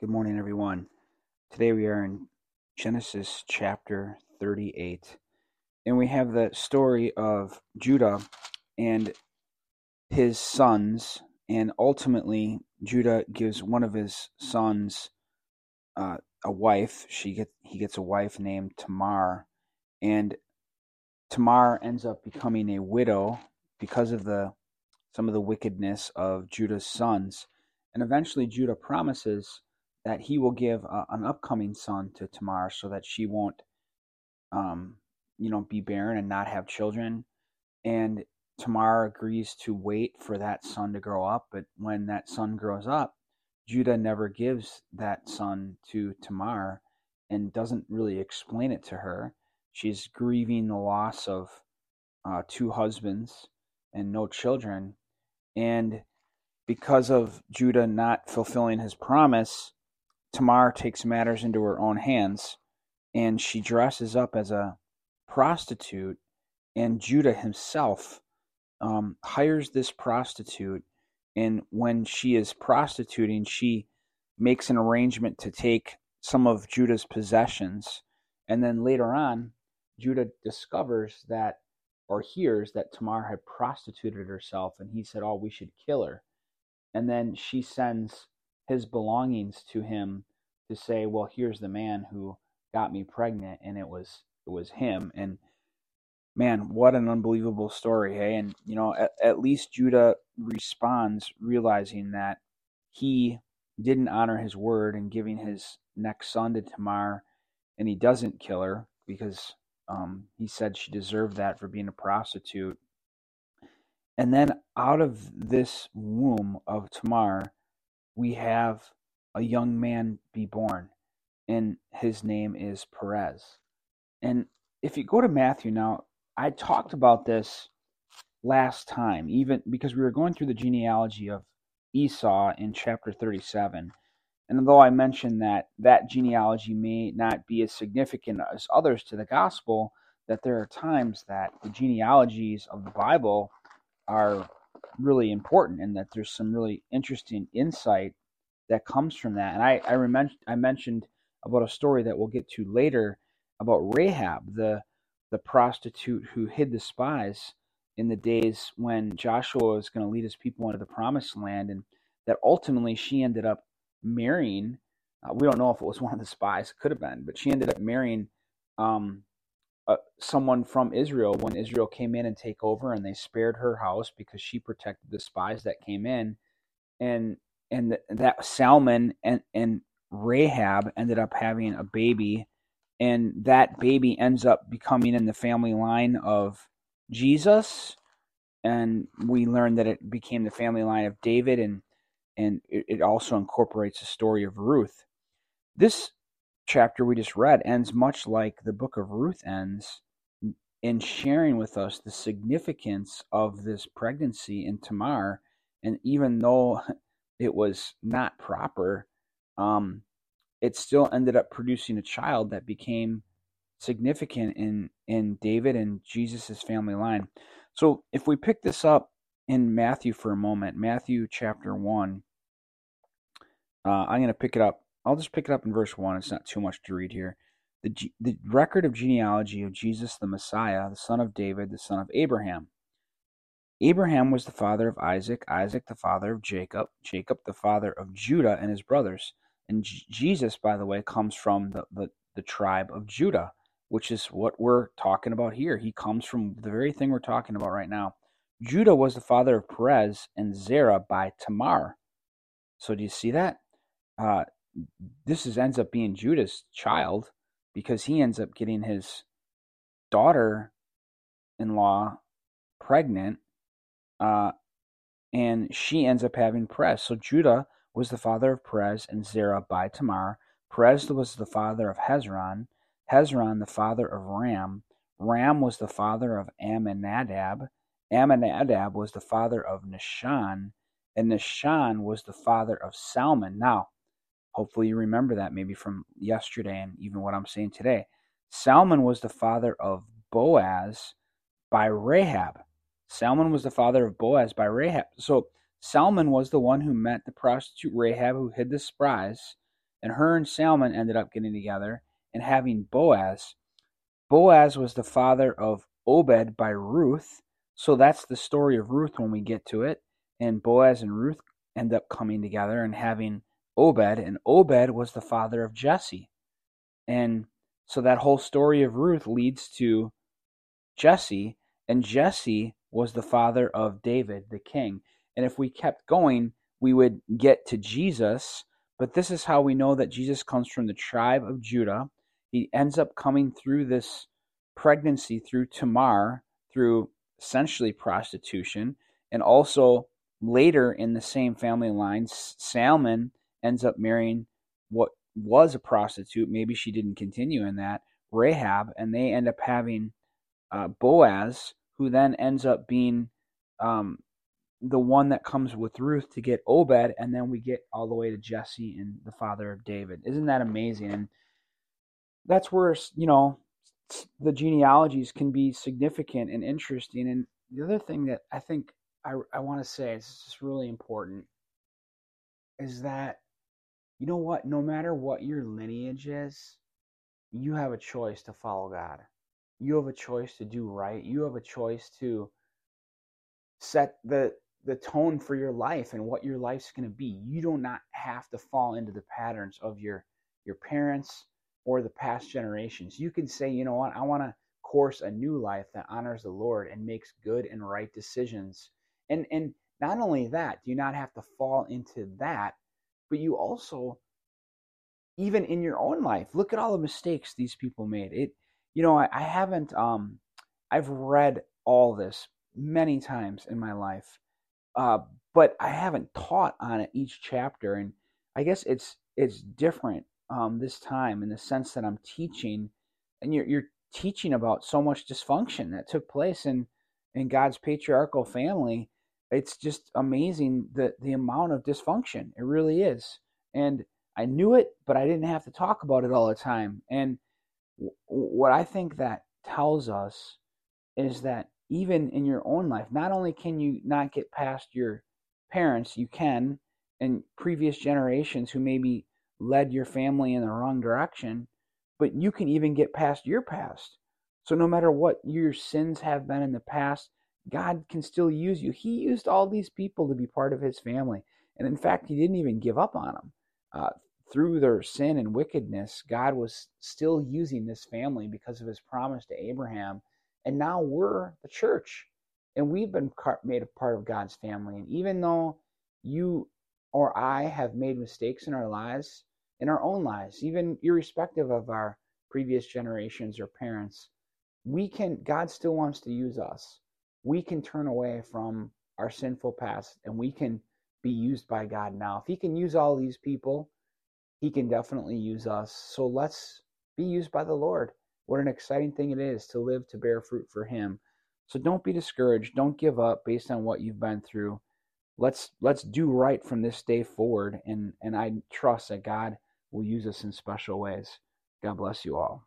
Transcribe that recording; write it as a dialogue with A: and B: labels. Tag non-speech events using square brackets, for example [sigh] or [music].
A: Good morning, everyone. Today we are in Genesis chapter 38, and we have the story of Judah and his sons, and ultimately Judah gives one of his sons uh, a wife. She get he gets a wife named Tamar, and Tamar ends up becoming a widow because of the some of the wickedness of Judah's sons, and eventually Judah promises that he will give uh, an upcoming son to Tamar so that she won't, um, you know, be barren and not have children. And Tamar agrees to wait for that son to grow up. But when that son grows up, Judah never gives that son to Tamar and doesn't really explain it to her. She's grieving the loss of uh, two husbands and no children. And because of Judah not fulfilling his promise, Tamar takes matters into her own hands and she dresses up as a prostitute, and Judah himself um, hires this prostitute. And when she is prostituting, she makes an arrangement to take some of Judah's possessions. And then later on, Judah discovers that or hears that Tamar had prostituted herself, and he said, Oh, we should kill her. And then she sends his belongings to him to say, well, here's the man who got me pregnant, and it was it was him. And man, what an unbelievable story, hey! And you know, at, at least Judah responds, realizing that he didn't honor his word in giving his next son to Tamar, and he doesn't kill her because um, he said she deserved that for being a prostitute. And then out of this womb of Tamar, we have a young man be born, and his name is Perez. And if you go to Matthew now, I talked about this last time, even because we were going through the genealogy of Esau in chapter 37. And although I mentioned that that genealogy may not be as significant as others to the gospel, that there are times that the genealogies of the Bible are really important and that there's some really interesting insight that comes from that. And I I, remember, I mentioned about a story that we'll get to later about Rahab, the the prostitute who hid the spies in the days when Joshua was going to lead his people into the promised land, and that ultimately she ended up marrying. Uh, we don't know if it was one of the spies; it could have been, but she ended up marrying um, uh, someone from Israel when Israel came in and take over, and they spared her house because she protected the spies that came in, and and that Salmon and and Rahab ended up having a baby, and that baby ends up becoming in the family line of Jesus, and we learn that it became the family line of David, and and it, also incorporates the story of Ruth. This chapter we just read ends much like the book of Ruth ends in sharing with us the significance of this pregnancy in Tamar. And even though [laughs] it was not proper, um, it still ended up producing a child that became significant in in David and Jesus's family line. So if we pick this up in Matthew for a moment, Matthew chapter one, uh, I'm going to pick it up. I'll just pick it up in verse one. It's not too much to read here. The, the record of genealogy of Jesus the Messiah, the son of David, the son of Abraham. Abraham was the father of Isaac, Isaac the father of Jacob, Jacob the father of Judah and his brothers. And J- Jesus, by the way, comes from the, the, the tribe of Judah, which is what we're talking about here. He comes from the very thing we're talking about right now. Judah was the father of Perez and Zerah by Tamar. So do you see that? Uh, this is ends up being Judah's child because he ends up getting his daughter-in-law pregnant uh, and she ends up having Perez. So Judah was the father of Perez and Zerah by Tamar. Perez was the father of Hezron. Hezron the father of Ram. Ram was the father of Amminadab. Amminadab was the father of Nahshon. And Nahshon was the father of Salmon. Now, hopefully you remember that maybe from yesterday and even what I'm saying today. Salmon was the father of Boaz by Rahab. Salmon was the father of Boaz by Rahab. So Salmon was the one who met the prostitute Rahab who hid the spies. and her and Salmon ended up getting together and having Boaz. Boaz was the father of Obed by Ruth. So that's the story of Ruth when we get to it. And Boaz and Ruth end up coming together and having Obed. And Obed was the father of Jesse. And so that whole story of Ruth leads to Jesse. And Jesse was the father of David, the king. And if we kept going, we would get to Jesus. But this is how we know that Jesus comes from the tribe of Judah. He ends up coming through this pregnancy through Tamar, through essentially prostitution, and also later in the same family line, Salmon ends up marrying what was a prostitute. Maybe she didn't continue in that, Rahab, and they end up having uh, Boaz, who then ends up being um, the one that comes with Ruth to get Obed, and then we get all the way to Jesse and the father of David. Isn't that amazing? And that's where you know the genealogies can be significant and interesting. And the other thing that I think I, I want to say is just really important is that you know what? No matter what your lineage is, you have a choice to follow God. You have a choice to do right. You have a choice to set the the tone for your life and what your life's going to be. You do not have to fall into the patterns of your your parents or the past generations. You can say, you know what, I want to course a new life that honors the Lord and makes good and right decisions. And and not only that, do you not have to fall into that, but you also even in your own life, look at all the mistakes these people made. It you know, I, I haven't um I've read all this many times in my life. Uh, but I haven't taught on it each chapter and I guess it's it's different um, this time in the sense that I'm teaching, and you're you're teaching about so much dysfunction that took place in in God's patriarchal family. It's just amazing the the amount of dysfunction. It really is, and I knew it, but I didn't have to talk about it all the time. And what I think that tells us is that even in your own life, not only can you not get past your parents, you can, and previous generations who maybe led your family in the wrong direction, but you can even get past your past. So no matter what your sins have been in the past, God can still use you. He used all these people to be part of his family. And in fact, he didn't even give up on them. Uh, through their sin and wickedness, God was still using this family because of his promise to Abraham. And now we're the church. And we've been made a part of God's family. And even though you or I have made mistakes in our lives, in our own lives, even irrespective of our previous generations or parents, we can, God still wants to use us. We can turn away from our sinful past and we can be used by God now. If He can use all these people, He can definitely use us. So let's be used by the Lord. What an exciting thing it is to live to bear fruit for Him. So don't be discouraged. Don't give up based on what you've been through. Let's let's do right from this day forward and and I trust that God will use us in special ways. God bless you all.